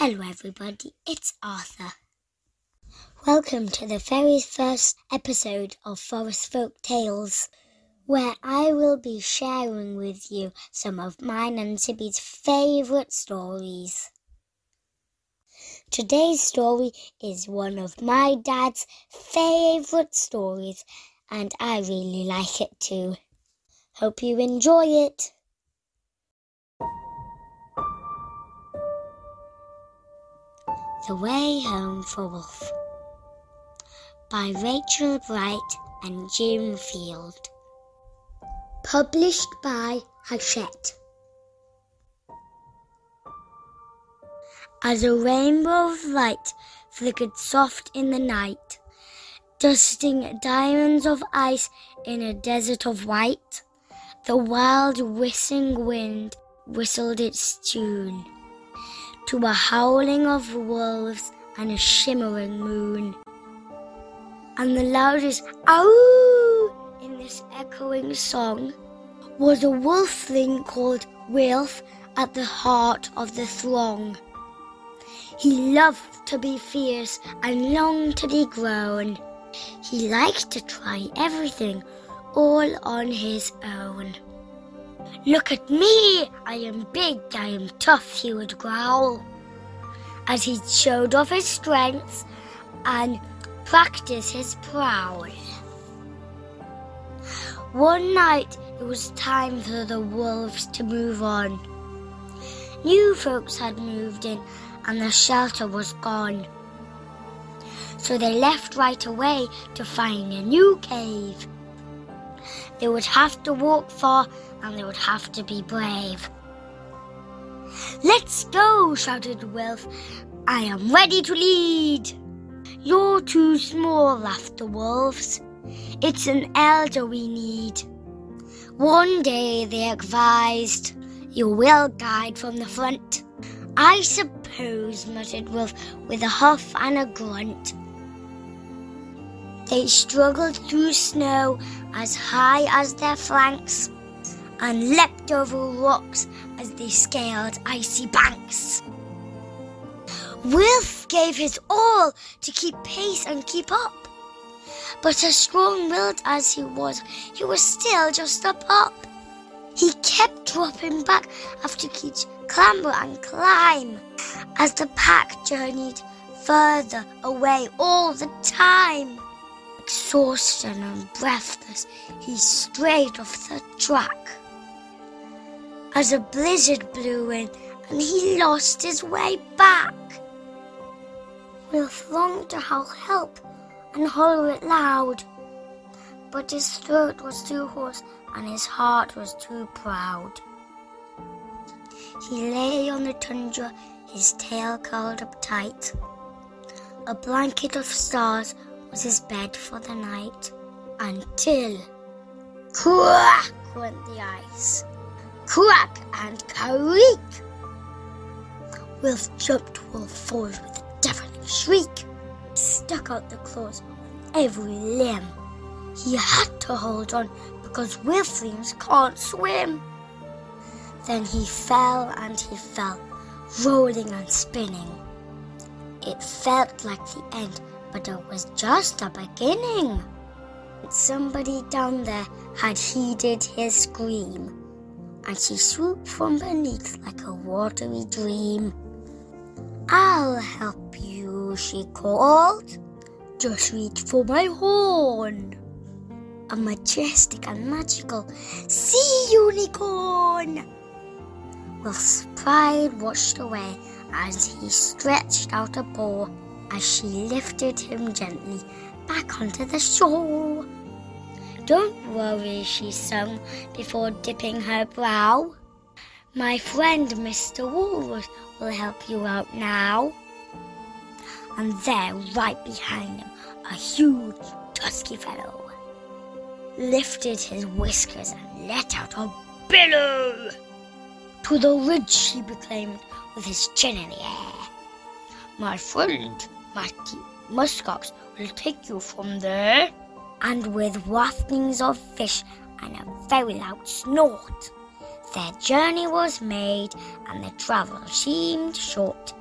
Hello, everybody, it's Arthur. Welcome to the very first episode of Forest Folk Tales, where I will be sharing with you some of mine and Tibby's favourite stories. Today's story is one of my dad's favourite stories, and I really like it too. Hope you enjoy it. The Way Home for Wolf by Rachel Bright and Jim Field. Published by Hachette. As a rainbow of light flickered soft in the night, dusting diamonds of ice in a desert of white, the wild whistling wind whistled its tune to a howling of wolves and a shimmering moon. And the loudest ow in this echoing song was a wolfling called Wilf at the heart of the throng. He loved to be fierce and longed to be grown. He liked to try everything all on his own. Look at me! I am big, I am tough, he would growl. As he showed off his strength and practiced his prowl. One night it was time for the wolves to move on. New folks had moved in and the shelter was gone. So they left right away to find a new cave. They would have to walk far and they would have to be brave. Let's go, shouted Wilf. I am ready to lead. You're too small, laughed the wolves. It's an elder we need. One day, they advised, you will guide from the front. I suppose, muttered Wolf with a huff and a grunt. They struggled through snow as high as their flanks and leapt over rocks as they scaled icy banks. Wilf gave his all to keep pace and keep up. But as strong willed as he was, he was still just a pup. He kept dropping back after each clamber and climb as the pack journeyed further away all the time. Exhausted and breathless, he strayed off the track. As a blizzard blew in, and he lost his way back. Wilf longed to howl help and hollow it loud, but his throat was too hoarse and his heart was too proud. He lay on the tundra, his tail curled up tight. A blanket of stars was his bed for the night, until crack went the ice, crack and creak. Wilf jumped Wolf forward with a deafening shriek, stuck out the claws on every limb. He had to hold on because Wolflings can't swim. Then he fell and he fell, rolling and spinning. It felt like the end, but it was just the beginning. Somebody down there had heeded his scream, and she swooped from beneath like a watery dream. I'll help you, she called. Just reach for my horn. A majestic and magical sea unicorn. Wilf's pride washed away as he stretched out a paw as she lifted him gently back onto the shore. Don't worry, she sung before dipping her brow. My friend Mr. Walrus will help you out now. And there, right behind him, a huge, tusky fellow lifted his whiskers and let out a bellow. To the ridge he proclaimed with his chin in the air. My friend, Matty Muskox, will take you from there. And with wafts of fish and a very loud snort, their journey was made and the travel seemed short.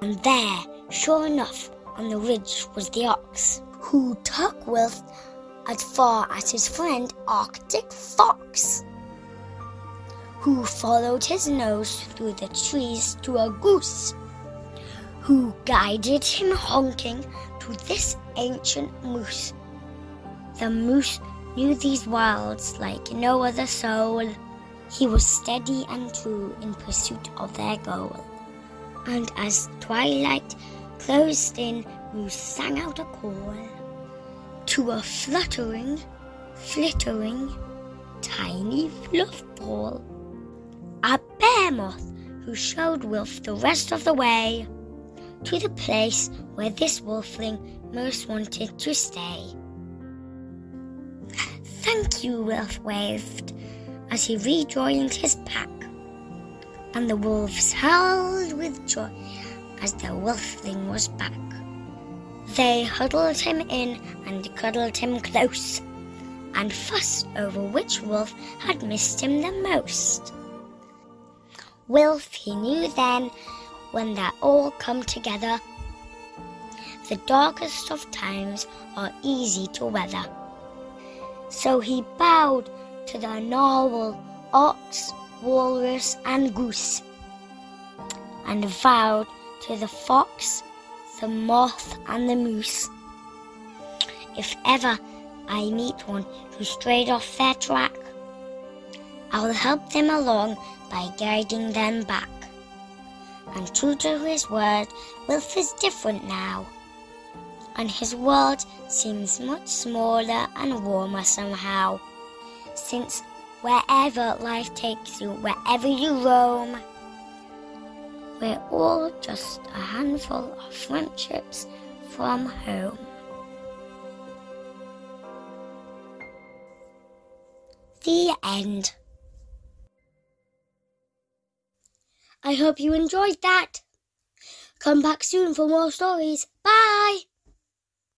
And there, sure enough, on the ridge was the ox, who took Wilf as far as his friend Arctic Fox, who followed his nose through the trees to a goose, who guided him honking to this ancient moose. The moose knew these wilds like no other soul. He was steady and true in pursuit of their goal. And as twilight closed in, Moose sang out a call to a fluttering, flittering, tiny fluff ball. A bear moth who showed Wilf the rest of the way to the place where this wolfling most wanted to stay. Thank you, Wilf waved as he rejoined his pack, and the wolves howled with joy as the wolfling was back. They huddled him in and cuddled him close, and fussed over which wolf had missed him the most. Wilf he knew then, when they all come together, the darkest of times are easy to weather. So he bowed to the narwhal, ox, walrus, and goose, and vowed to the fox, the moth, and the moose. If ever I meet one who strayed off their track, I'll help them along by guiding them back. And true to his word, Wilf is different now, and his world seems much smaller and warmer somehow, since wherever life takes you, wherever you roam, we're all just a handful of friendships from home. The end. I hope you enjoyed that. Come back soon for more stories. Bye!